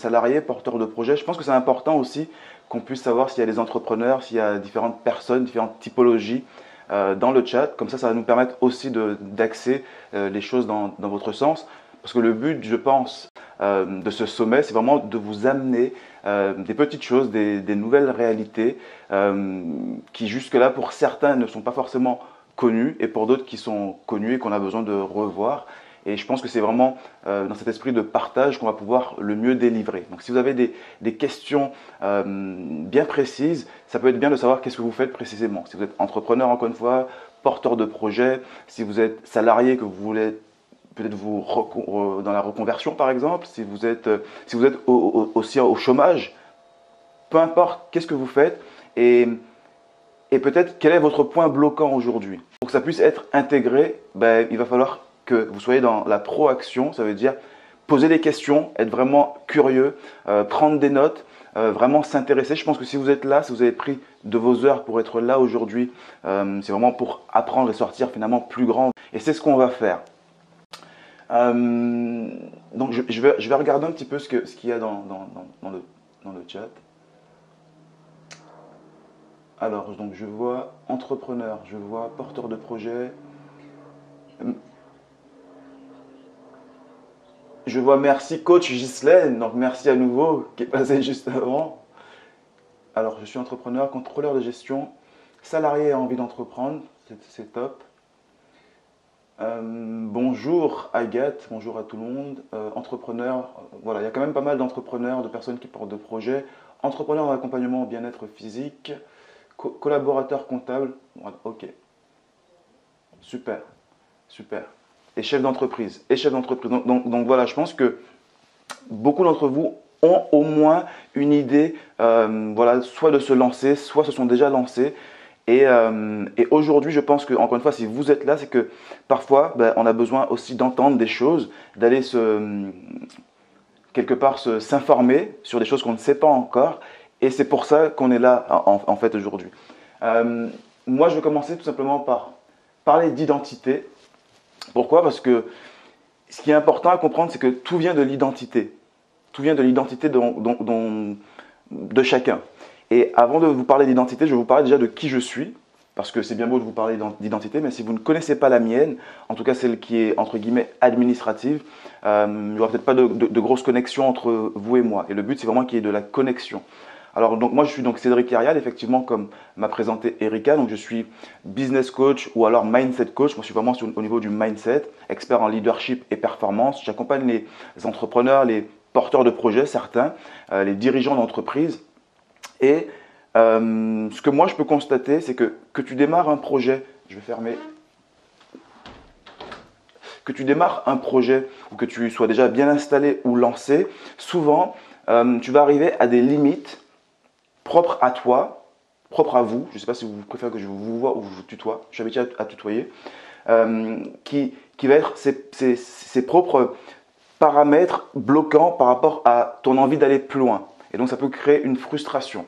euh, salarié, porteur de projet, je pense que c'est important aussi qu'on puisse savoir s'il y a des entrepreneurs, s'il y a différentes personnes, différentes typologies euh, dans le chat. Comme ça, ça va nous permettre aussi d'axer euh, les choses dans, votre sens. Parce que le but, je pense, de ce sommet, c'est vraiment de vous amener des petites choses, des nouvelles réalités qui jusque-là, pour certains, ne sont pas forcément connues et pour d'autres qui sont connues et qu'on a besoin de revoir. Et je pense que c'est vraiment euh, dans cet esprit de partage qu'on va pouvoir le mieux délivrer. Donc si vous avez des, questions euh, bien précises, ça peut être bien de savoir qu'est-ce que vous faites précisément. Si vous êtes entrepreneur, encore une fois, porteur de projet, si vous êtes salarié, que vous voulez peut-être vous dans la reconversion par exemple, si vous êtes, euh, si vous êtes aussi au chômage, peu importe qu'est-ce que vous faites et, et peut-être quel est votre point bloquant aujourd'hui. Pour que ça puisse être intégré, ben, il va falloir que vous soyez dans la proaction, ça veut dire poser des questions, être vraiment curieux, euh, prendre des notes, euh, vraiment s'intéresser. Je pense que si vous êtes là, si vous avez pris de vos heures pour être là aujourd'hui, euh, c'est vraiment pour apprendre et sortir finalement plus grand. Et c'est ce qu'on va faire. donc je, vais, je, vais, regarder un petit peu ce qu'il ce y a dans, dans, le, dans le chat. Alors, donc je vois entrepreneur, je vois porteur de projet, Je vois merci coach Ghislaine, donc merci à nouveau qui est passé juste avant. Alors je suis entrepreneur, contrôleur de gestion, salarié a envie d'entreprendre, c'est top. Euh, bonjour Agathe, bonjour à tout le monde. Euh, entrepreneur, euh, voilà, il y a quand même pas mal d'entrepreneurs, de personnes qui portent de projets. Entrepreneur en accompagnement au bien-être physique, collaborateur comptable. Voilà, ok. Super, super et chef d'entreprise. Et chef d'entreprise. Donc, voilà, je pense que beaucoup d'entre vous ont au moins une idée, euh, voilà, soit de se lancer, soit se sont déjà lancés. Et, euh, aujourd'hui, je pense que, encore une fois, si vous êtes là, c'est que parfois, ben, on a besoin aussi d'entendre des choses, d'aller se quelque part s'informer sur des choses qu'on ne sait pas encore. Et c'est pour ça qu'on est là, en, fait, aujourd'hui. Euh, moi, je vais commencer tout simplement par parler d'identité pourquoi? Parce que ce qui est important à comprendre, c'est que tout vient de l'identité. Tout vient de l'identité de chacun. Et avant de vous parler d'identité, je vais vous parler déjà de qui je suis, parce que c'est bien beau de vous parler d'identité, mais si vous ne connaissez pas la mienne, en tout cas celle qui est entre guillemets administrative, euh, il n'y aura peut-être pas de, de grosses connexions entre vous et moi. Et le but, c'est vraiment qu'il y ait de la connexion. Alors donc moi je suis donc Cédric Arial, effectivement comme m'a présenté Erika, donc je suis business coach ou alors mindset coach. Moi je suis vraiment au niveau du mindset, expert en leadership et performance. J'accompagne les entrepreneurs, les porteurs de projets, certains, euh, les dirigeants d'entreprise. Et euh, ce que moi je peux constater, c'est que que tu démarres un projet, je vais fermer que tu démarres un projet ou que tu sois déjà bien installé ou lancé, souvent euh, tu vas arriver à des limites propre à toi, propre à vous, je ne sais pas si vous préférez que je vous vois ou vous tutoie, je suis habitué à, tutoyer, euh, qui, qui va être ses, propres paramètres bloquants par rapport à ton envie d'aller plus loin. Et donc ça peut créer une frustration.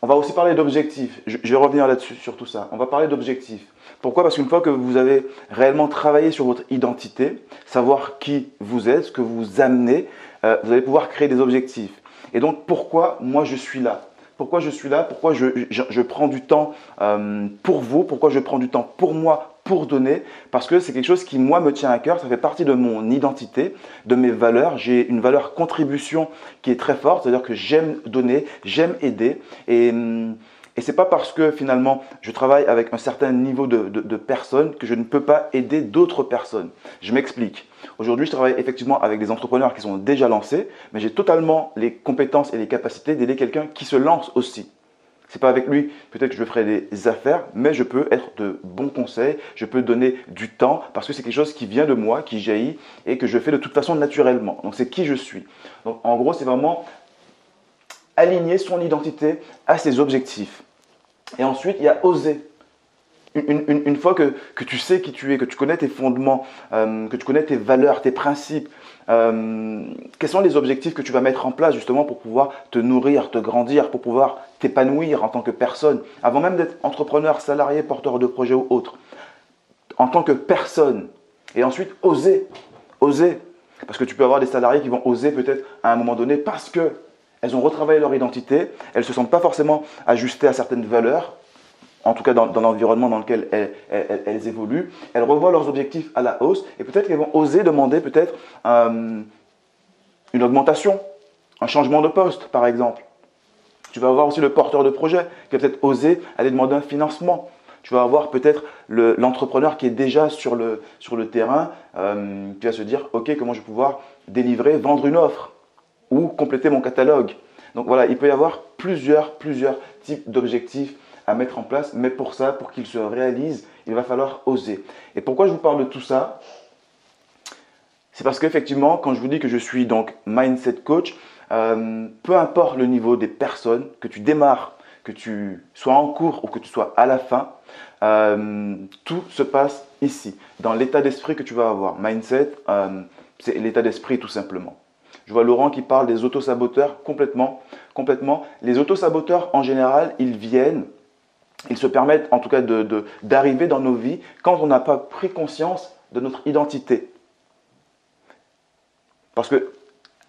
On va aussi parler d'objectifs. Je, vais revenir là-dessus, sur tout ça. On va parler d'objectifs. Pourquoi? Parce qu'une fois que vous avez réellement travaillé sur votre identité, savoir qui vous êtes, ce que vous amenez, euh, vous allez pouvoir créer des objectifs. Et donc pourquoi moi je suis là? Pourquoi je suis là? Pourquoi je, prends du temps euh, pour vous? Pourquoi je prends du temps pour moi pour donner? Parce que c'est quelque chose qui moi me tient à cœur, ça fait partie de mon identité, de mes valeurs, j'ai une valeur contribution qui est très forte, c'est-à-dire que j'aime donner, j'aime aider. Et hum, et c'est pas parce que finalement je travaille avec un certain niveau de, de, personnes que je ne peux pas aider d'autres personnes. Je m'explique. Aujourd'hui, je travaille effectivement avec des entrepreneurs qui sont déjà lancés, mais j'ai totalement les compétences et les capacités d'aider quelqu'un qui se lance aussi. C'est pas avec lui, peut-être que je ferai des affaires, mais je peux être de bons conseils, je peux donner du temps parce que c'est quelque chose qui vient de moi, qui jaillit et que je fais de toute façon naturellement. Donc c'est qui je suis. Donc en gros, c'est vraiment aligner son identité à ses objectifs. Et ensuite, il y a oser. Une, fois que, tu sais qui tu es, que tu connais tes fondements, euh, que tu connais tes valeurs, tes principes, euh, quels sont les objectifs que tu vas mettre en place justement pour pouvoir te nourrir, te grandir, pour pouvoir t'épanouir en tant que personne, avant même d'être entrepreneur, salarié, porteur de projet ou autre, en tant que personne. Et ensuite, oser, oser. Parce que tu peux avoir des salariés qui vont oser peut-être à un moment donné parce que elles ont retravaillé leur identité, elles ne se sentent pas forcément ajustées à certaines valeurs, en tout cas dans, l'environnement dans lequel elles, évoluent. Elles revoient leurs objectifs à la hausse et peut-être qu'elles vont oser demander peut-être euh, une augmentation, un changement de poste par exemple. Tu vas avoir aussi le porteur de projet qui va peut-être oser aller demander un financement. Tu vas avoir peut-être l'entrepreneur qui est déjà sur le, sur le terrain, euh, qui va se dire, OK, comment je vais pouvoir délivrer, vendre une offre? Ou compléter mon catalogue. Donc voilà, il peut y avoir plusieurs, plusieurs types d'objectifs à mettre en place, mais pour ça, pour qu'ils se réalisent, il va falloir oser. Et pourquoi je vous parle de tout ça? C'est parce qu'effectivement, quand je vous dis que je suis donc mindset coach, euh, peu importe le niveau des personnes, que tu démarres, que tu sois en cours ou que tu sois à la fin, euh, tout se passe ici, dans l'état d'esprit que tu vas avoir. Mindset, euh, c'est l'état d'esprit tout simplement. Je vois Laurent qui parle des autosaboteurs complètement, complètement. Les autosaboteurs, en général, ils viennent, ils se permettent en tout cas d'arriver dans nos vies quand on n'a pas pris conscience de notre identité. Parce que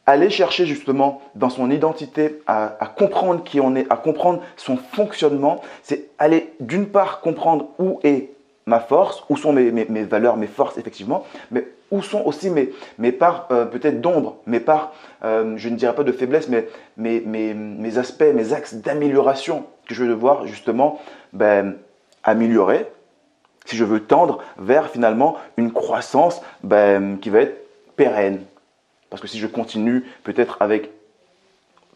aller chercher justement dans son identité à, comprendre qui on est, à comprendre son fonctionnement, c'est aller d'une part comprendre où est ma force, où sont mes, valeurs, mes forces effectivement, mais où sont aussi mes, mes parts euh, peut-être d'ombre, mes parts, euh, je ne dirais pas de faiblesse, mais mes, mes aspects, mes axes d'amélioration que je vais devoir justement ben, améliorer si je veux tendre vers finalement une croissance ben, qui va être pérenne, parce que si je continue peut-être avec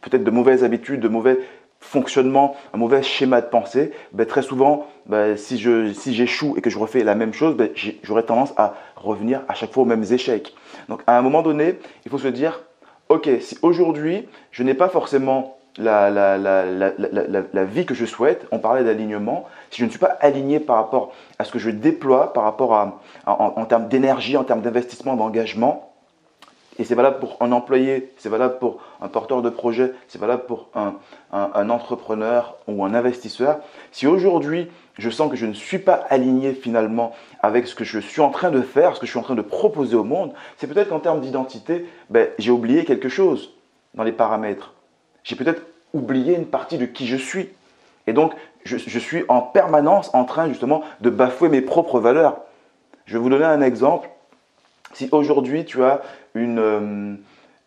peut-être de mauvaises habitudes, de mauvais fonctionnements, un mauvais schéma de pensée, ben, très souvent, ben, si j'échoue si et que je refais la même chose, ben, j'aurais tendance à revenir à chaque fois aux mêmes échecs. Donc à un moment donné, il faut se dire, ok, si aujourd'hui je n'ai pas forcément la, la, la, la, vie que je souhaite, on parlait d'alignement, si je ne suis pas aligné par rapport à ce que je déploie, par rapport à, en termes d'énergie, en termes d'investissement, d'engagement, et c'est valable pour un employé, c'est valable pour un porteur de projet, c'est valable pour un, entrepreneur ou un investisseur. Si aujourd'hui je sens que je ne suis pas aligné finalement avec ce que je suis en train de faire, ce que je suis en train de proposer au monde, c'est peut-être qu'en termes d'identité, ben, j'ai oublié quelque chose dans les paramètres. J'ai peut-être oublié une partie de qui je suis. Et donc, je, je suis en permanence en train justement de bafouer mes propres valeurs. Je vais vous donner un exemple. Si aujourd'hui tu as une, euh,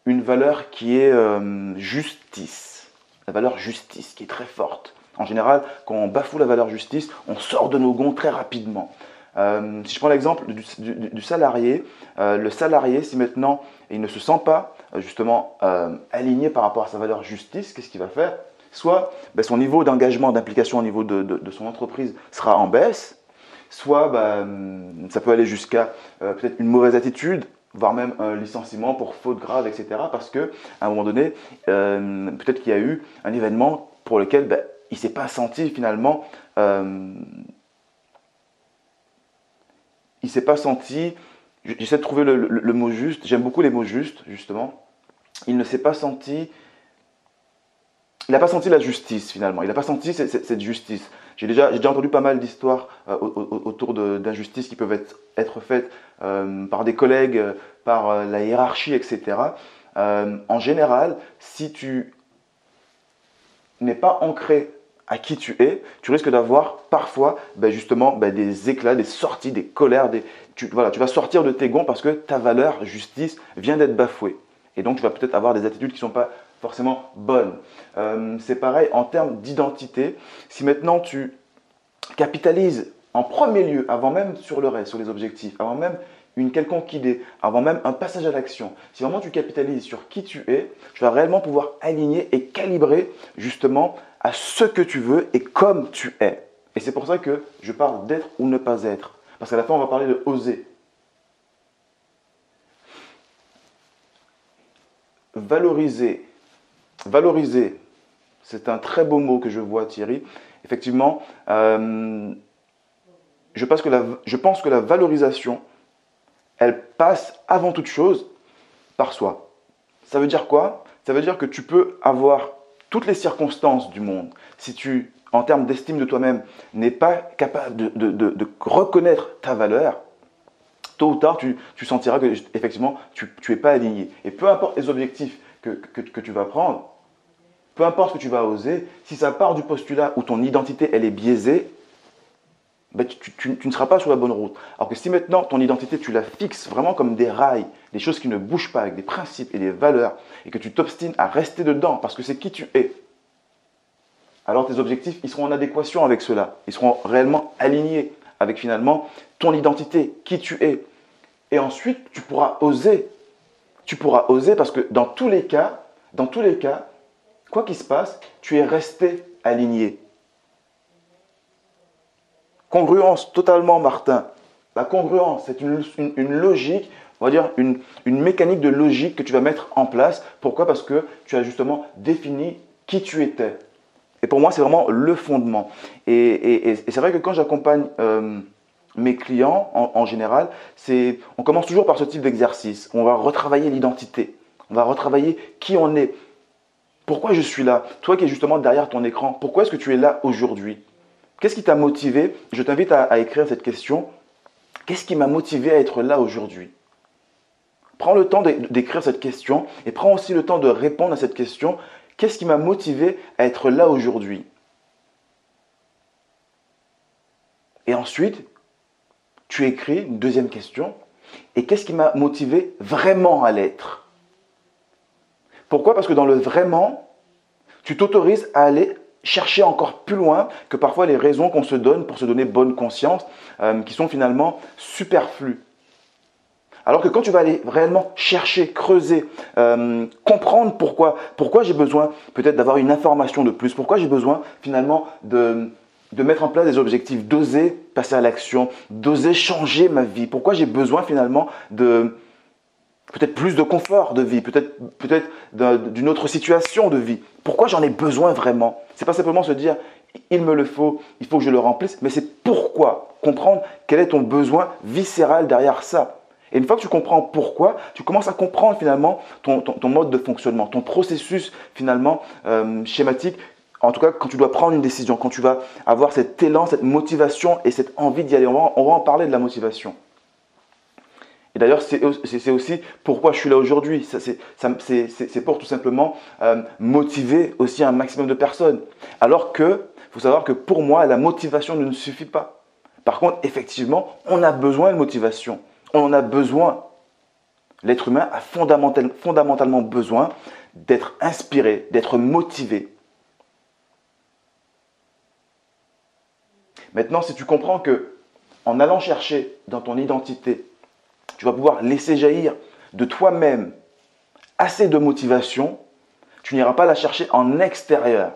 une valeur qui est euh, justice, la valeur justice qui est très forte. En général, quand on bafoue la valeur justice, on sort de nos gonds très rapidement. Euh, si je prends l'exemple du, salarié, le salarié, si maintenant il ne se sent pas justement aligné par rapport à sa valeur justice, qu'est-ce qu'il va faire? Soit ben, son niveau d'engagement, d'implication au niveau de, son entreprise sera en baisse, soit bah, ça peut aller jusqu'à peut-être une mauvaise attitude, voire même un licenciement pour faute grave, etc. Parce que à un moment donné, euh, peut-être qu'il y a eu un événement pour lequel bah, il ne s'est pas senti finalement. Euh, il s'est pas senti. J'essaie de trouver le mot juste. J'aime beaucoup les mots justes, justement. Il ne s'est pas senti il n'a pas senti la justice finalement, il n'a pas senti cette, justice. J'ai déjà, déjà, entendu pas mal d'histoires euh, autour d'injustices qui peuvent être, faites euh, par des collègues, euh, par la hiérarchie, etc. en général, si tu n'es pas ancré à qui tu es, tu risques d'avoir parfois ben justement ben des éclats, des sorties, des colères. Tu, voilà, tu vas sortir de tes gonds parce que ta valeur, justice, vient d'être bafouée. Et donc tu vas peut-être avoir des attitudes qui ne sont pas forcément bonne. Euh, c'est pareil en termes d'identité. Si maintenant tu capitalises en premier lieu, avant même sur le reste, sur les objectifs, avant même une quelconque idée, avant même un passage à l'action, si vraiment tu capitalises sur qui tu es, tu vas réellement pouvoir aligner et calibrer justement à ce que tu veux et comme tu es. Et c'est pour ça que je parle d'être ou ne pas être. Parce qu'à la fin, on va parler de oser. Valoriser Valoriser, c'est un très beau mot que je vois Thierry. Effectivement, euh, je, pense que la, valorisation, elle passe avant toute chose par soi. Ça veut dire quoi? Ça veut dire que tu peux avoir toutes les circonstances du monde. Si tu, en termes d'estime de toi-même, n'es pas capable de, reconnaître ta valeur, tôt ou tard, tu, sentiras que effectivement, tu n'es pas aligné. Et peu importe les objectifs que, tu vas prendre, peu importe ce que tu vas oser, si ça part du postulat où ton identité elle est biaisée, ben, tu, ne seras pas sur la bonne route. Alors que si maintenant ton identité, tu la fixes vraiment comme des rails, des choses qui ne bougent pas, avec des principes et des valeurs, et que tu t'obstines à rester dedans parce que c'est qui tu es, alors tes objectifs, ils seront en adéquation avec cela. Ils seront réellement alignés avec finalement ton identité, qui tu es. Et ensuite, tu pourras oser. Tu pourras oser parce que dans tous les cas, dans tous les cas, quoi qu'il se passe, tu es resté aligné. Congruence, totalement, Martin. La congruence, c'est une, logique, on va dire une, une mécanique de logique que tu vas mettre en place. Pourquoi? Parce que tu as justement défini qui tu étais. Et pour moi, c'est vraiment le fondement. Et, c'est vrai que quand j'accompagne euh, mes clients en, général, c'est, on commence toujours par ce type d'exercice. On va retravailler l'identité. On va retravailler qui on est. Pourquoi je suis là? Toi qui es justement derrière ton écran, pourquoi est-ce que tu es là aujourd'hui? Qu'est-ce qui t'a motivé? Je t'invite à écrire cette question. Qu'est-ce qui m'a motivé à être là aujourd'hui? Prends le temps d'écrire cette question et prends aussi le temps de répondre à cette question. Qu'est-ce qui m'a motivé à être là aujourd'hui? Et ensuite, tu écris une deuxième question. Et qu'est-ce qui m'a motivé vraiment à l'être? Pourquoi? Parce que dans le vraiment, tu t'autorises à aller chercher encore plus loin que parfois les raisons qu'on se donne pour se donner bonne conscience, euh, qui sont finalement superflues. Alors que quand tu vas aller réellement chercher, creuser, euh, comprendre pourquoi, pourquoi j'ai besoin peut-être d'avoir une information de plus, pourquoi j'ai besoin finalement de, de mettre en place des objectifs, d'oser passer à l'action, d'oser changer ma vie, pourquoi j'ai besoin finalement de peut-être plus de confort de vie, peut-être d'une autre situation de vie. Pourquoi j'en ai besoin vraiment? C'est pas simplement se dire il me le faut, il faut que je le remplisse, mais c'est pourquoi comprendre quel est ton besoin viscéral derrière ça. Et une fois que tu comprends pourquoi, tu commences à comprendre finalement ton, mode de fonctionnement, ton processus finalement euh, schématique. En tout cas, quand tu dois prendre une décision, quand tu vas avoir cet élan, cette motivation et cette envie d'y aller. On va en parler de la motivation. Et d'ailleurs, c'est aussi pourquoi je suis là aujourd'hui. C'est pour tout simplement euh, motiver aussi un maximum de personnes. Alors que, faut savoir que pour moi, la motivation ne suffit pas. Par contre, effectivement, on a besoin de motivation. On en a besoin. L'être humain a fondamentalement besoin d'être inspiré, d'être motivé. Maintenant, si tu comprends que en allant chercher dans ton identité, tu vas pouvoir laisser jaillir de toi-même assez de motivation, tu n'iras pas la chercher en extérieur.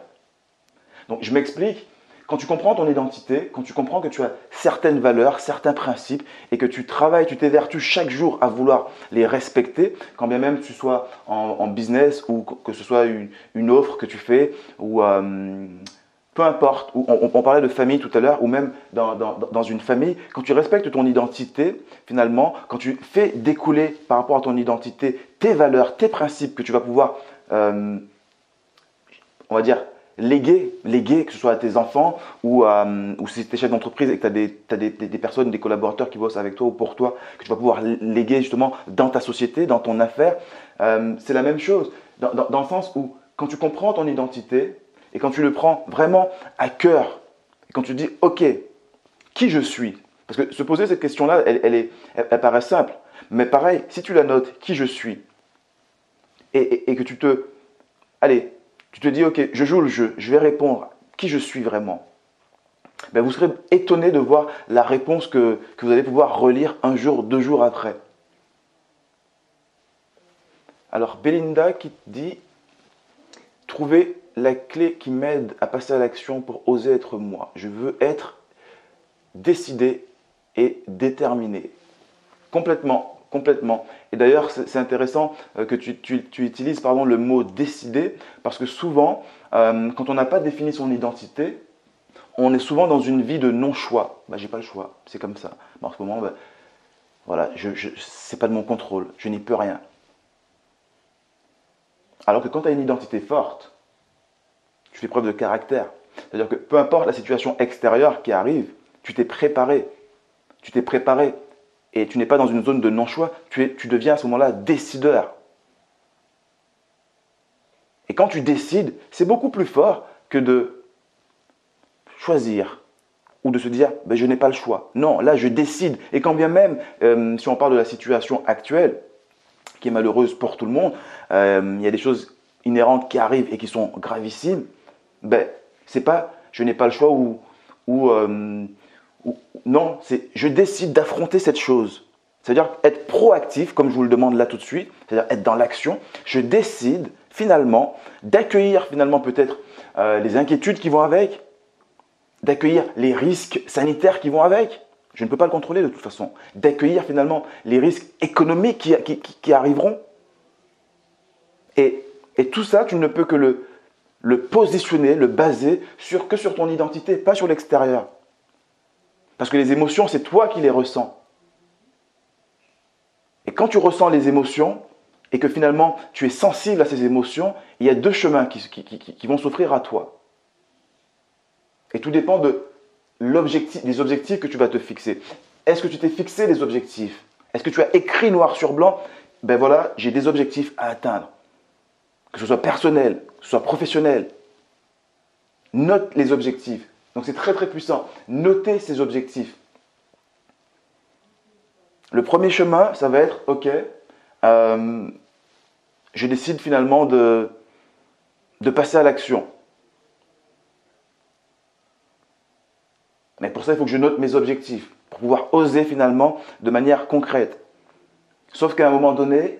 Donc je m'explique, quand tu comprends ton identité, quand tu comprends que tu as certaines valeurs, certains principes et que tu travailles, tu t'évertues chaque jour à vouloir les respecter, quand bien même tu sois en, business ou que ce soit une, offre que tu fais ou euh, peu importe, on, parlait de famille tout à l'heure, ou même dans, une famille, quand tu respectes ton identité, finalement, quand tu fais découler par rapport à ton identité tes valeurs, tes principes que tu vas pouvoir, euh, on va dire, léguer, léguer, que ce soit à tes enfants ou, euh, si tu es chef d'entreprise et que tu as, des, personnes, des collaborateurs qui bossent avec toi ou pour toi, que tu vas pouvoir léguer justement dans ta société, dans ton affaire, euh, c'est la même chose. Dans, dans, le sens où quand tu comprends ton identité et quand tu le prends vraiment à cœur, et quand tu dis, OK, qui je suis? Parce que se poser cette question-là, elle, elle, paraît simple. Mais pareil, si tu la notes, qui je suis, et, et que tu te... Allez, tu te dis, ok, je joue le jeu, je vais répondre qui je suis vraiment? Ben, vous serez étonné de voir la réponse que, vous allez pouvoir relire un jour, deux jours après. Alors Belinda qui dit, trouver la clé qui m'aide à passer à l'action pour oser être moi. Je veux être décidé et déterminé. Complètement complètement. Et d'ailleurs, c'est intéressant euh, que tu, utilises pardon, le mot décider, parce que souvent, euh, quand on n'a pas défini son identité, on est souvent dans une vie de non-choix. Bah, j'ai pas le choix, c'est comme ça. en ce moment, bah, voilà, je, je, c'est pas de mon contrôle, je n'y peux rien. Alors que quand tu as une identité forte, tu fais preuve de caractère. C'est-à-dire que peu importe la situation extérieure qui arrive, tu t'es préparé. Tu t'es préparé et tu n'es pas dans une zone de non-choix, tu, deviens à ce moment-là décideur. Et quand tu décides, c'est beaucoup plus fort que de choisir ou de se dire ben, je n'ai pas le choix. Non, là je décide. Et quand bien même, euh, si on parle de la situation actuelle, qui est malheureuse pour tout le monde, euh, il y a des choses inhérentes qui arrivent et qui sont gravissimes, ben, c'est pas je n'ai pas le choix ou, ou, euh, ou non, c'est je décide d'affronter cette chose. C'est-à-dire être proactif, comme je vous le demande là tout de suite, c'est-à-dire être dans l'action. Je décide finalement d'accueillir finalement peut-être euh, les inquiétudes qui vont avec, d'accueillir les risques sanitaires qui vont avec. Je ne peux pas le contrôler de toute façon. D'accueillir finalement les risques économiques qui, arriveront. Et, tout ça, tu ne peux que le, le positionner, le baser sur, que sur ton identité, pas sur l'extérieur. Parce que les émotions, c'est toi qui les ressens. Et quand tu ressens les émotions et que finalement tu es sensible à ces émotions, il y a deux chemins qui, vont s'offrir à toi. Et tout dépend de des objectifs que tu vas te fixer. Est-ce que tu t'es fixé des objectifs? Est-ce que tu as écrit noir sur blanc? Ben voilà, j'ai des objectifs à atteindre. Que ce soit personnel, que ce soit professionnel. Note les objectifs. Donc c'est très très puissant. Notez ces objectifs. Le premier chemin, ça va être, ok, euh, je décide finalement de, de passer à l'action. Mais pour ça, il faut que je note mes objectifs, pour pouvoir oser finalement de manière concrète. Sauf qu'à un moment donné,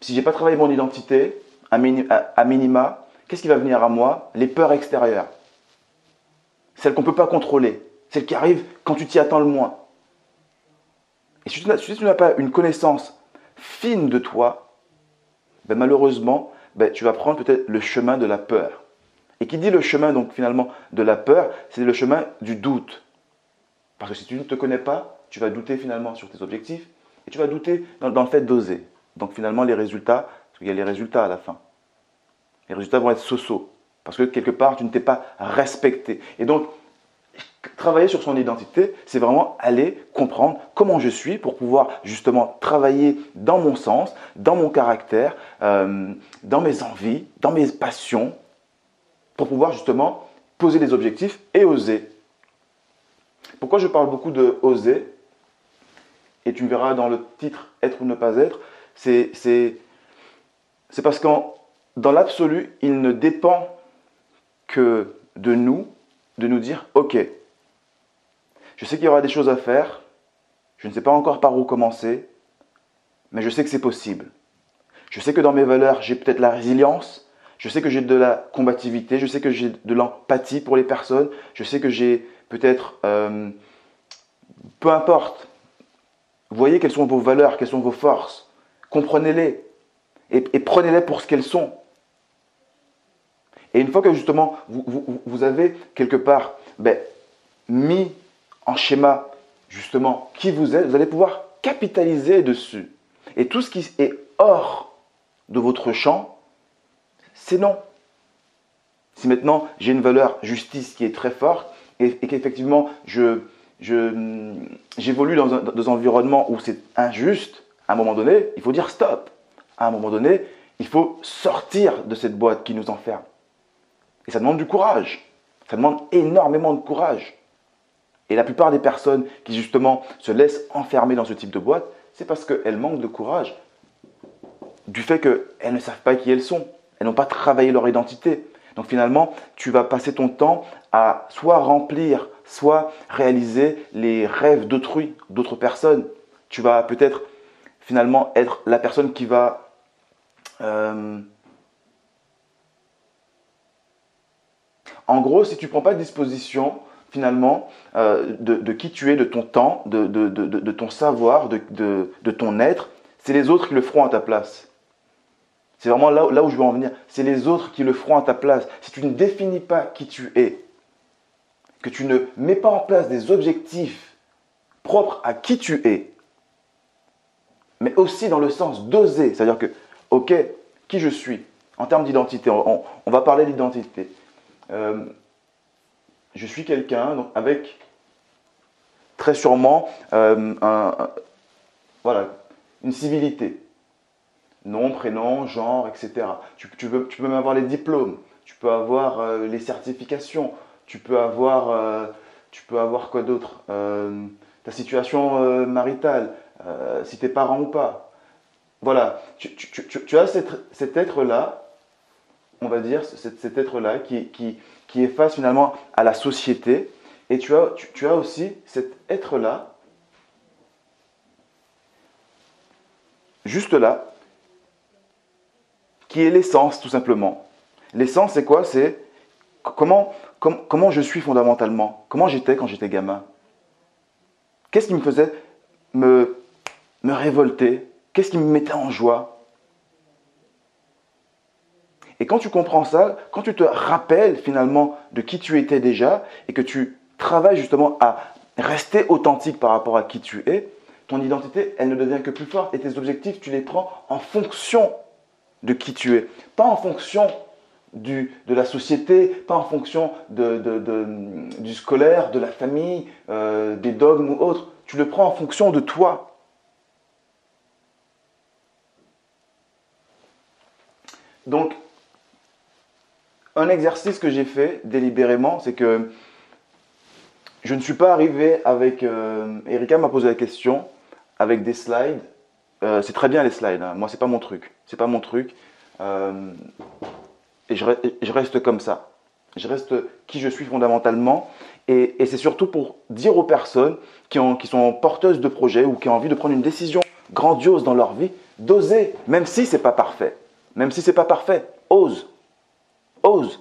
si je n'ai pas travaillé mon identité, à, minima, qu'est-ce qui va venir à moi? Les peurs extérieures. Celles qu'on ne peut pas contrôler. Celles qui arrivent quand tu t'y attends le moins. Et si tu n'as pas une connaissance fine de toi, ben malheureusement, ben tu vas prendre peut-être le chemin de la peur. Et qui dit le chemin donc finalement de la peur, c'est le chemin du doute. Parce que si tu ne te connais pas, tu vas douter finalement sur tes objectifs et tu vas douter dans, dans le fait d'oser. Donc finalement les résultats, parce qu'il y a les résultats à la fin. Les résultats vont être so-so. Parce que quelque part, tu ne t'es pas respecté. Et donc, travailler sur son identité, c'est vraiment aller comprendre comment je suis pour pouvoir justement travailler dans mon sens, dans mon caractère, euh, dans mes envies, dans mes passions, pour pouvoir justement poser des objectifs et oser. Pourquoi je parle beaucoup de oser? Et tu verras dans le titre Être ou ne pas être, c'est parce qu'en dans l'absolu, il ne dépend que de nous de nous dire, OK, je sais qu'il y aura des choses à faire, je ne sais pas encore par où commencer, mais je sais que c'est possible. Je sais que dans mes valeurs, j'ai peut-être la résilience, je sais que j'ai de la combativité, je sais que j'ai de l'empathie pour les personnes, je sais que j'ai peut-être... Euh, peu importe. Voyez quelles sont vos valeurs, quelles sont vos forces. Comprenez-les et, prenez-les pour ce qu'elles sont. Et une fois que justement vous, vous avez quelque part ben, mis en schéma justement qui vous êtes, vous allez pouvoir capitaliser dessus. Et tout ce qui est hors de votre champ, c'est non. Si maintenant j'ai une valeur justice qui est très forte et, qu'effectivement je, j'évolue dans un, dans un environnement où c'est injuste, à un moment donné, il faut dire stop. À un moment donné, il faut sortir de cette boîte qui nous enferme. Et ça demande du courage. Ça demande énormément de courage. Et la plupart des personnes qui justement se laissent enfermer dans ce type de boîte, c'est parce qu'elles manquent de courage. Du fait qu'elles ne savent pas qui elles sont. Elles n'ont pas travaillé leur identité. Donc finalement, tu vas passer ton temps à soit remplir, soit réaliser les rêves d'autrui, d'autres personnes. Tu vas peut-être finalement être la personne qui va euh, en gros, si tu ne prends pas de disposition finalement euh, de, qui tu es, de ton temps, de, ton savoir, de, ton être, c'est les autres qui le feront à ta place. C'est vraiment là, là où je veux en venir. C'est les autres qui le feront à ta place. Si tu ne définis pas qui tu es, que tu ne mets pas en place des objectifs propres à qui tu es, mais aussi dans le sens d'oser, c'est-à-dire que, ok, qui je suis, en termes d'identité, on, va parler d'identité. Euh, je suis quelqu'un avec très sûrement euh, une civilité. Nom, prénom, genre, etc. Tu, peux, même avoir les diplômes, tu peux avoir euh, les certifications, tu peux avoir, tu peux avoir quoi d'autre? Ta situation maritale, si t'es parent ou pas. Voilà, tu, as cet, être-là, on va dire, cet, être-là qui, est face finalement à la société. Et tu as, aussi cet être-là juste là, qui est l'essence tout simplement. L'essence, c'est quoi? C'est comment, je suis fondamentalement, comment j'étais quand j'étais gamin? Qu'est-ce qui me faisait me révolter? Qu'est-ce qui me mettait en joie? Et quand tu comprends ça, quand tu te rappelles finalement de qui tu étais déjà et que tu travailles justement à rester authentique par rapport à qui tu es, ton identité, elle ne devient que plus forte et tes objectifs, tu les prends en fonction de qui tu es, pas en fonction de la société, pas en fonction du scolaire, de la famille, euh, des dogmes ou autres. Tu le prends en fonction de toi. Donc, un exercice que j'ai fait délibérément, c'est que je ne suis pas arrivé avec... Euh, Erika m'a posé la question, avec des slides. Euh, c'est très bien les slides. Hein. Moi, c'est pas mon truc. C'est pas mon truc. Euh, et je, reste comme ça. Je reste qui je suis fondamentalement. Et, c'est surtout pour dire aux personnes qui, ont, qui sont porteuses de projets ou qui ont envie de prendre une décision grandiose dans leur vie, d'oser, même si c'est pas parfait. Même si c'est pas parfait, ose. Ose.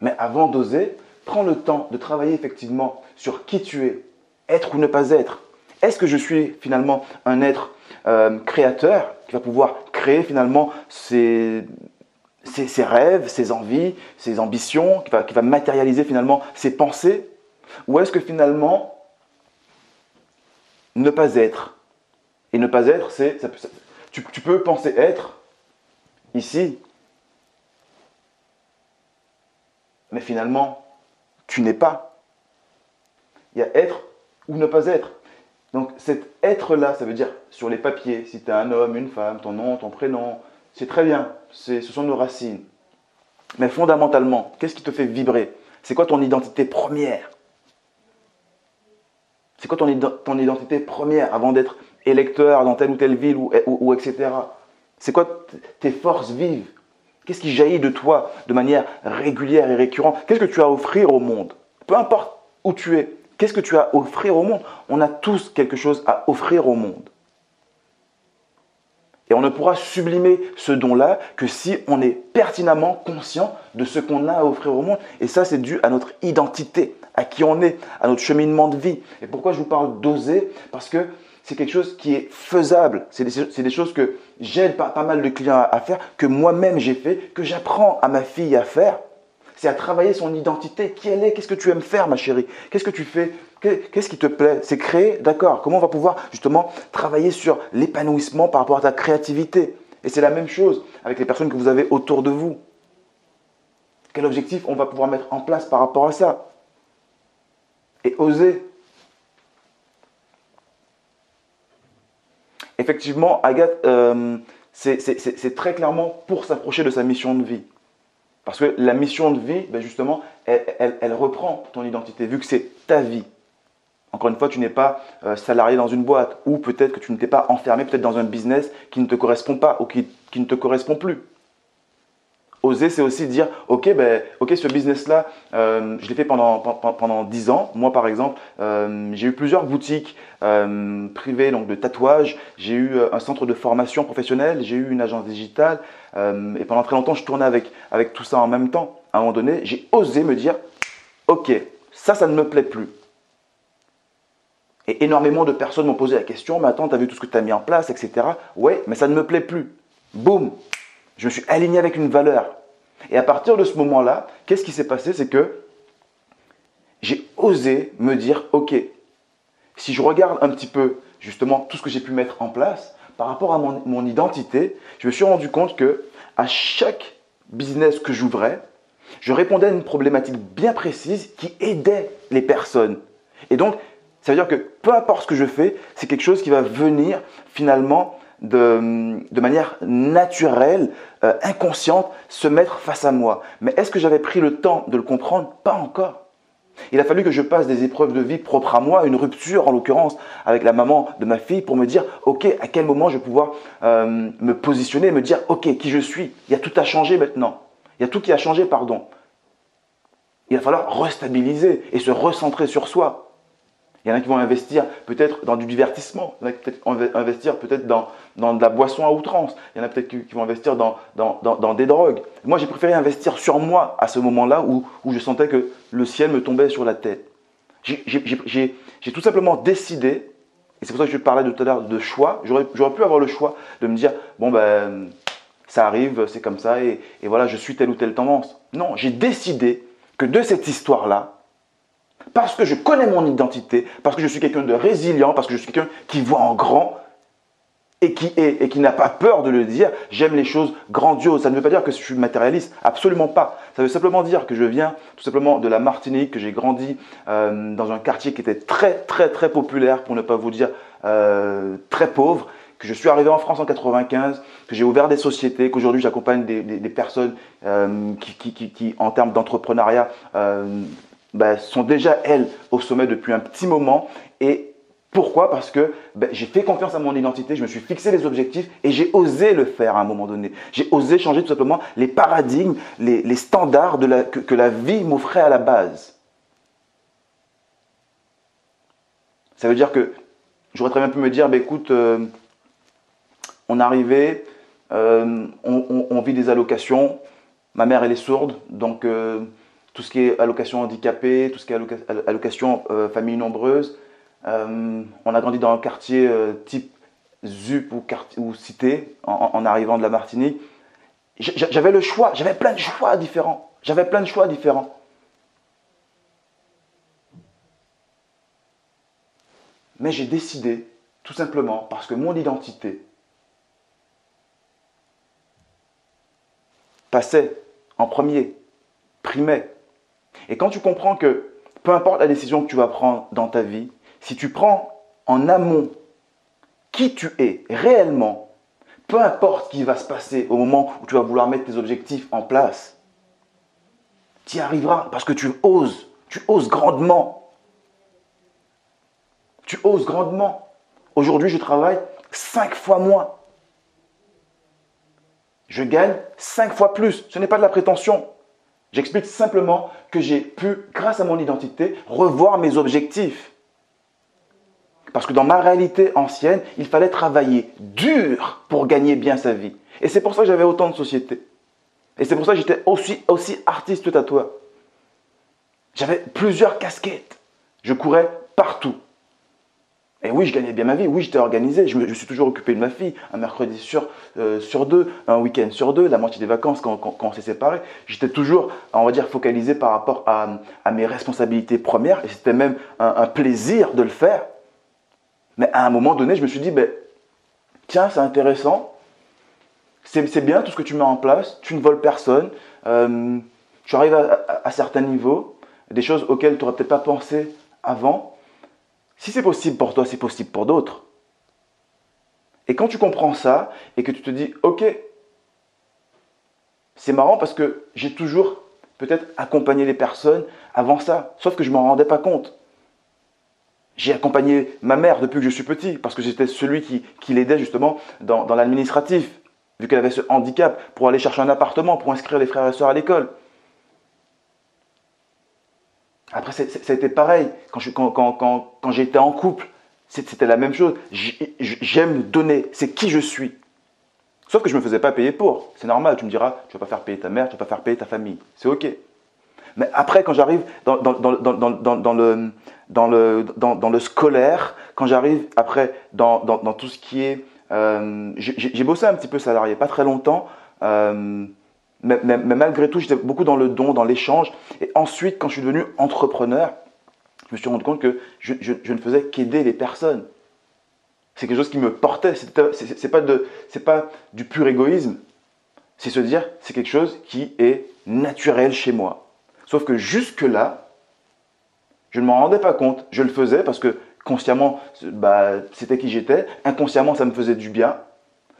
Mais avant d'oser, prends le temps de travailler effectivement sur qui tu es, être ou ne pas être, est-ce que je suis finalement un être euh, créateur qui va pouvoir créer finalement ses, rêves, ses envies, ses ambitions, qui va, qui matérialiser finalement ses pensées? Ou est-ce que finalement ne pas être? Et ne pas être, c'est. Tu peux penser être ici, mais finalement, tu n'es pas. Il y a être ou ne pas être. Donc cet être-là, ça veut dire sur les papiers, si tu es un homme, une femme, ton nom, ton prénom, c'est très bien, ce sont nos racines. Mais fondamentalement, qu'est-ce qui te fait vibrer? C'est quoi ton identité première? C'est quoi ton, identité première avant d'être électeur dans telle ou telle ville ou etc. C'est quoi tes forces vives? Qu'est-ce qui jaillit de toi de manière régulière et récurrente? Qu'est-ce que tu as à offrir au monde? Peu importe où tu es, Qu'est-ce que tu as à offrir au monde? On a tous quelque chose à offrir au monde. Et on ne pourra sublimer ce don-là que si on est pertinemment conscient de ce qu'on a à offrir au monde. Et ça, c'est dû à notre identité, à qui on est, à notre cheminement de vie. Et pourquoi je vous parle d'oser? Parce que c'est quelque chose qui est faisable. C'est des, choses que j'aide pas, mal de clients à faire, que moi-même j'ai fait, que j'apprends à ma fille à faire c'est à travailler son identité. Qui elle est? Qu'est-ce que tu aimes faire, ma chérie? Qu'est-ce que tu fais? Qu'est-ce qui te plaît? C'est créer, d'accord. Comment on va pouvoir justement travailler sur l'épanouissement par rapport à ta créativité? Et c'est la même chose avec les personnes que vous avez autour de vous. Quel objectif on va pouvoir mettre en place par rapport à ça? Et oser. Effectivement, Agathe, euh, c'est très clairement pour s'approcher de sa mission de vie. Parce que la mission de vie, ben justement, elle, reprend ton identité, vu que c'est ta vie. Encore une fois, tu n'es pas euh, salarié dans une boîte, ou peut-être que tu ne t'es pas enfermé peut-être dans un business qui ne te correspond pas, ou qui, ne te correspond plus. Oser, c'est aussi dire, ok, ben, ok, ce business-là, euh, je l'ai fait pendant, pendant 10 ans. Moi, par exemple, euh, j'ai eu plusieurs boutiques privées donc de tatouage. J'ai eu un centre de formation professionnelle. J'ai eu une agence digitale. Euh, et pendant très longtemps, je tournais avec, avec tout ça en même temps. À un moment donné, j'ai osé me dire, ok, ça, ça ne me plaît plus. Et énormément de personnes m'ont posé la question, mais attends, tu as vu tout ce que tu as mis en place, etc. Ouais, mais ça ne me plaît plus. Boum, je me suis aligné avec une valeur. Et à partir de ce moment-là, qu'est-ce qui s'est passé? C'est que j'ai osé me dire, ok, si je regarde un petit peu justement tout ce que j'ai pu mettre en place, par rapport à mon, identité, je me suis rendu compte que à chaque business que j'ouvrais, je répondais à une problématique bien précise qui aidait les personnes. Et donc, Ça veut dire que peu importe ce que je fais, c'est quelque chose qui va venir finalement de, manière naturelle, euh, inconsciente, se mettre face à moi. Mais est-ce que j'avais pris le temps de le comprendre? Pas encore. Il a fallu que je passe des épreuves de vie propres à moi, une rupture en l'occurrence avec la maman de ma fille pour me dire, ok, à quel moment je vais pouvoir euh, me positionner, me dire, ok, qui je suis? Il y a tout à changer maintenant. Il y a tout qui a changé, pardon. Il va falloir restabiliser et se recentrer sur soi. Il y en a qui vont investir peut-être dans du divertissement. Il y en a qui vont investir peut-être dans, dans de la boisson à outrance. Il y en a peut-être qui vont investir dans, dans, dans, des drogues. Moi, j'ai préféré investir sur moi à ce moment-là où, où je sentais que le ciel me tombait sur la tête. J'ai tout simplement décidé, et c'est pour ça que je parlais tout à l'heure de choix, j'aurais pu avoir le choix de me dire, bon ben, ça arrive, c'est comme ça, et, et voilà, je suis telle ou telle tendance. Non, j'ai décidé que de cette histoire-là, parce que je connais mon identité, parce que je suis quelqu'un de résilient, parce que je suis quelqu'un qui voit en grand et qui est et qui n'a pas peur de le dire, j'aime les choses grandioses. Ça ne veut pas dire que je suis matérialiste, absolument pas. Ça veut simplement dire que je viens tout simplement de la Martinique, que j'ai grandi euh, dans un quartier qui était très très très populaire, pour ne pas vous dire euh, très pauvre, que je suis arrivé en France en 95, que j'ai ouvert des sociétés, qu'aujourd'hui j'accompagne des, personnes euh, qui, qui, en termes d'entrepreneuriat, ben, sont déjà, elles, au sommet depuis un petit moment. Et pourquoi? Parce que ben, j'ai fait confiance à mon identité, je me suis fixé les objectifs et j'ai osé le faire à un moment donné. J'ai osé changer tout simplement les paradigmes, les, standards que, la vie m'offrait à la base. Ça veut dire que j'aurais très bien pu me dire, ben, écoute, euh, on est arrivé, euh, on, vit des allocations, ma mère elle est sourde, donc... Euh, tout ce qui est allocation handicapée, tout ce qui est allocation euh, famille nombreuse. Euh, on a grandi dans un quartier euh, type ZUP ou, ou cité en, arrivant de la Martinique. J'avais le choix, j'avais plein de choix différents. J'avais plein de choix différents. Mais j'ai décidé, tout simplement, parce que mon identité passait en premier, primait et quand tu comprends que peu importe la décision que tu vas prendre dans ta vie, si tu prends en amont qui tu es réellement, peu importe ce qui va se passer au moment où tu vas vouloir mettre tes objectifs en place, tu y arriveras parce que tu oses, tu oses grandement. Tu oses grandement. Aujourd'hui, je travaille cinq fois moins. Je gagne cinq fois plus. Ce n'est pas de la prétention. J'explique simplement que j'ai pu, grâce à mon identité, revoir mes objectifs. Parce que dans ma réalité ancienne, il fallait travailler dur pour gagner bien sa vie. Et c'est pour ça que j'avais autant de sociétés. Et c'est pour ça que j'étais aussi, aussi artiste toi. J'avais plusieurs casquettes. Je courais partout. Et oui, je gagnais bien ma vie, oui, j'étais organisé, je me suis toujours occupé de ma fille, un mercredi sur, euh, sur deux, un week-end sur deux, la moitié des vacances quand, on s'est séparés. J'étais toujours, on va dire, focalisé par rapport à, mes responsabilités premières, et c'était même un, plaisir de le faire. Mais à un moment donné, je me suis dit, ben, tiens, c'est intéressant, c'est bien tout ce que tu mets en place, tu ne voles personne, euh, tu arrives à, à certains niveaux, des choses auxquelles tu n'aurais peut-être pas pensé avant. Si c'est possible pour toi, c'est possible pour d'autres. Et quand tu comprends ça et que tu te dis, ok, c'est marrant parce que j'ai toujours peut-être accompagné les personnes avant ça, sauf que je ne m'en rendais pas compte. J'ai accompagné ma mère depuis que je suis petit, parce que j'étais celui qui, l'aidait justement dans, dans l'administratif, vu qu'elle avait ce handicap, pour aller chercher un appartement, pour inscrire les frères et sœurs à l'école. Après, été pareil. Quand, j'étais en couple, c'était la même chose. J'aime donner. C'est qui je suis. Sauf que je ne me faisais pas payer pour. C'est normal. Tu me diras, tu ne vas pas faire payer ta mère, tu ne vas pas faire payer ta famille. C'est OK. Mais après, quand j'arrive dans, le, dans, le, scolaire, quand j'arrive après dans, tout ce qui est... Euh, j'ai bossé un petit peu salarié, pas très longtemps. Euh, mais, malgré tout, j'étais beaucoup dans le don, dans l'échange. Et ensuite, quand je suis devenu entrepreneur, je me suis rendu compte que je, ne faisais qu'aider les personnes. C'est quelque chose qui me portait. Ce n'est pas, pas du pur égoïsme. C'est se dire, c'est quelque chose qui est naturel chez moi. Sauf que jusque-là, je ne m'en rendais pas compte. Je le faisais parce que consciemment, bah, c'était qui j'étais. Inconsciemment, ça me faisait du bien.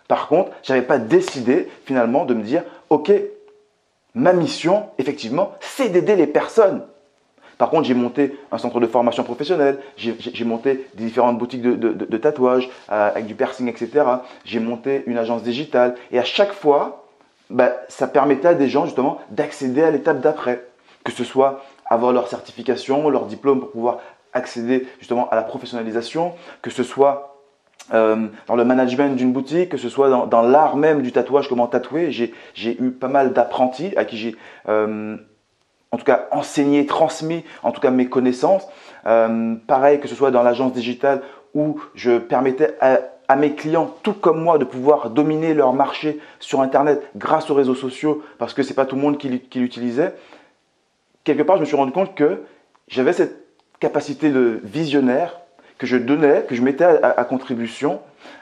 Par contre, je n'avais pas décidé finalement de me dire, ok, ma mission, effectivement, c'est d'aider les personnes. Par contre, j'ai monté un centre de formation professionnelle, j'ai monté différentes boutiques de, de, tatouage euh, avec du piercing, etc. J'ai monté une agence digitale. Et à chaque fois, bah, ça permettait à des gens justement d'accéder à l'étape d'après. Que ce soit avoir leur certification, leur diplôme pour pouvoir accéder justement à la professionnalisation, que ce soit euh, dans le management d'une boutique, que ce soit dans, l'art même du tatouage, comment tatouer. J'ai eu pas mal d'apprentis à qui j'ai euh, en tout cas enseigné, transmis en tout cas mes connaissances. Euh, pareil que ce soit dans l'agence digitale où je permettais à, mes clients, tout comme moi, de pouvoir dominer leur marché sur Internet grâce aux réseaux sociaux, parce que ce n'est pas tout le monde qui, l'utilisait. Quelque part, je me suis rendu compte que j'avais cette capacité de visionnaire que je donnais, que je mettais à, contribution,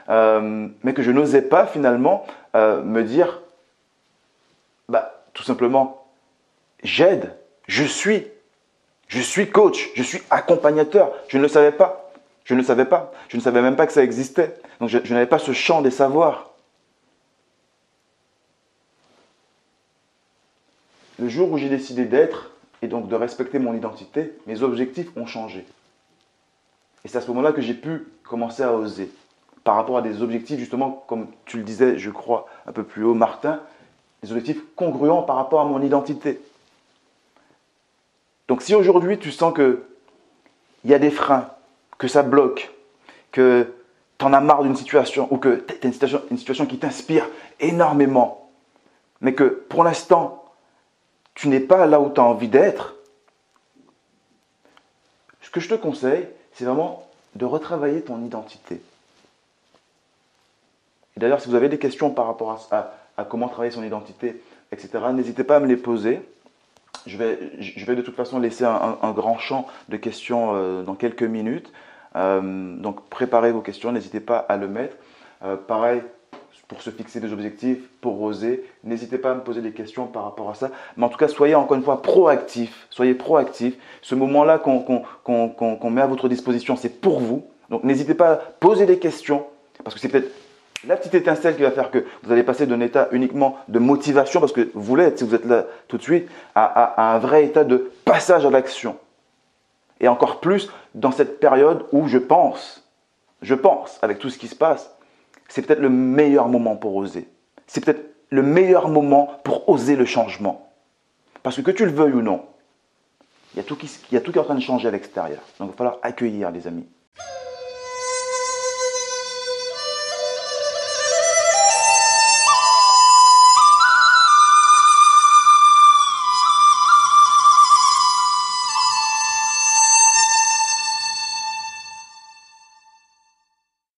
euh, mais que je n'osais pas finalement euh, me dire, bah, tout simplement, j'aide, je suis, je suis coach, je suis accompagnateur. Je ne le savais pas. Je ne le savais pas. Je ne savais même pas que ça existait. Donc je, je n'avais pas ce champ des savoirs. Le jour où j'ai décidé d'être et donc de respecter mon identité, mes objectifs ont changé. Et c'est à ce moment-là que j'ai pu commencer à oser. Par rapport à des objectifs, justement, comme tu le disais, je crois, un peu plus haut, Martin, des objectifs congruents par rapport à mon identité. Donc si aujourd'hui tu sens qu'il y a des freins, que ça bloque, que tu en as marre d'une situation ou que tu as une situation, une situation qui t'inspire énormément, mais que pour l'instant tu n'es pas là où tu as envie d'être, ce que je te conseille, c'est vraiment de retravailler ton identité. D'ailleurs, si vous avez des questions par rapport à, comment travailler son identité, etc., n'hésitez pas à me les poser. Je vais, je vais de toute façon laisser un, grand champ de questions euh, dans quelques minutes. Euh, donc préparez vos questions, n'hésitez pas à le mettre. Euh, pareil, pour se fixer des objectifs, pour oser. N'hésitez pas à me poser des questions par rapport à ça. Mais en tout cas, soyez encore une fois proactif. Soyez proactif. Ce moment-là qu'on met à votre disposition, c'est pour vous. Donc n'hésitez pas à poser des questions. Parce que c'est peut-être la petite étincelle qui va faire que vous allez passer d'un état uniquement de motivation, parce que vous l'êtes si vous êtes là tout de suite, à un vrai état de passage à l'action. Et encore plus dans cette période où je pense, je pense, avec tout ce qui se passe, c'est peut-être le meilleur moment pour oser. C'est peut-être le meilleur moment pour oser le changement. Parce que que tu le veuilles ou non, il y a tout qui, il est en train de changer à l'extérieur. Donc il va falloir accueillir les amis.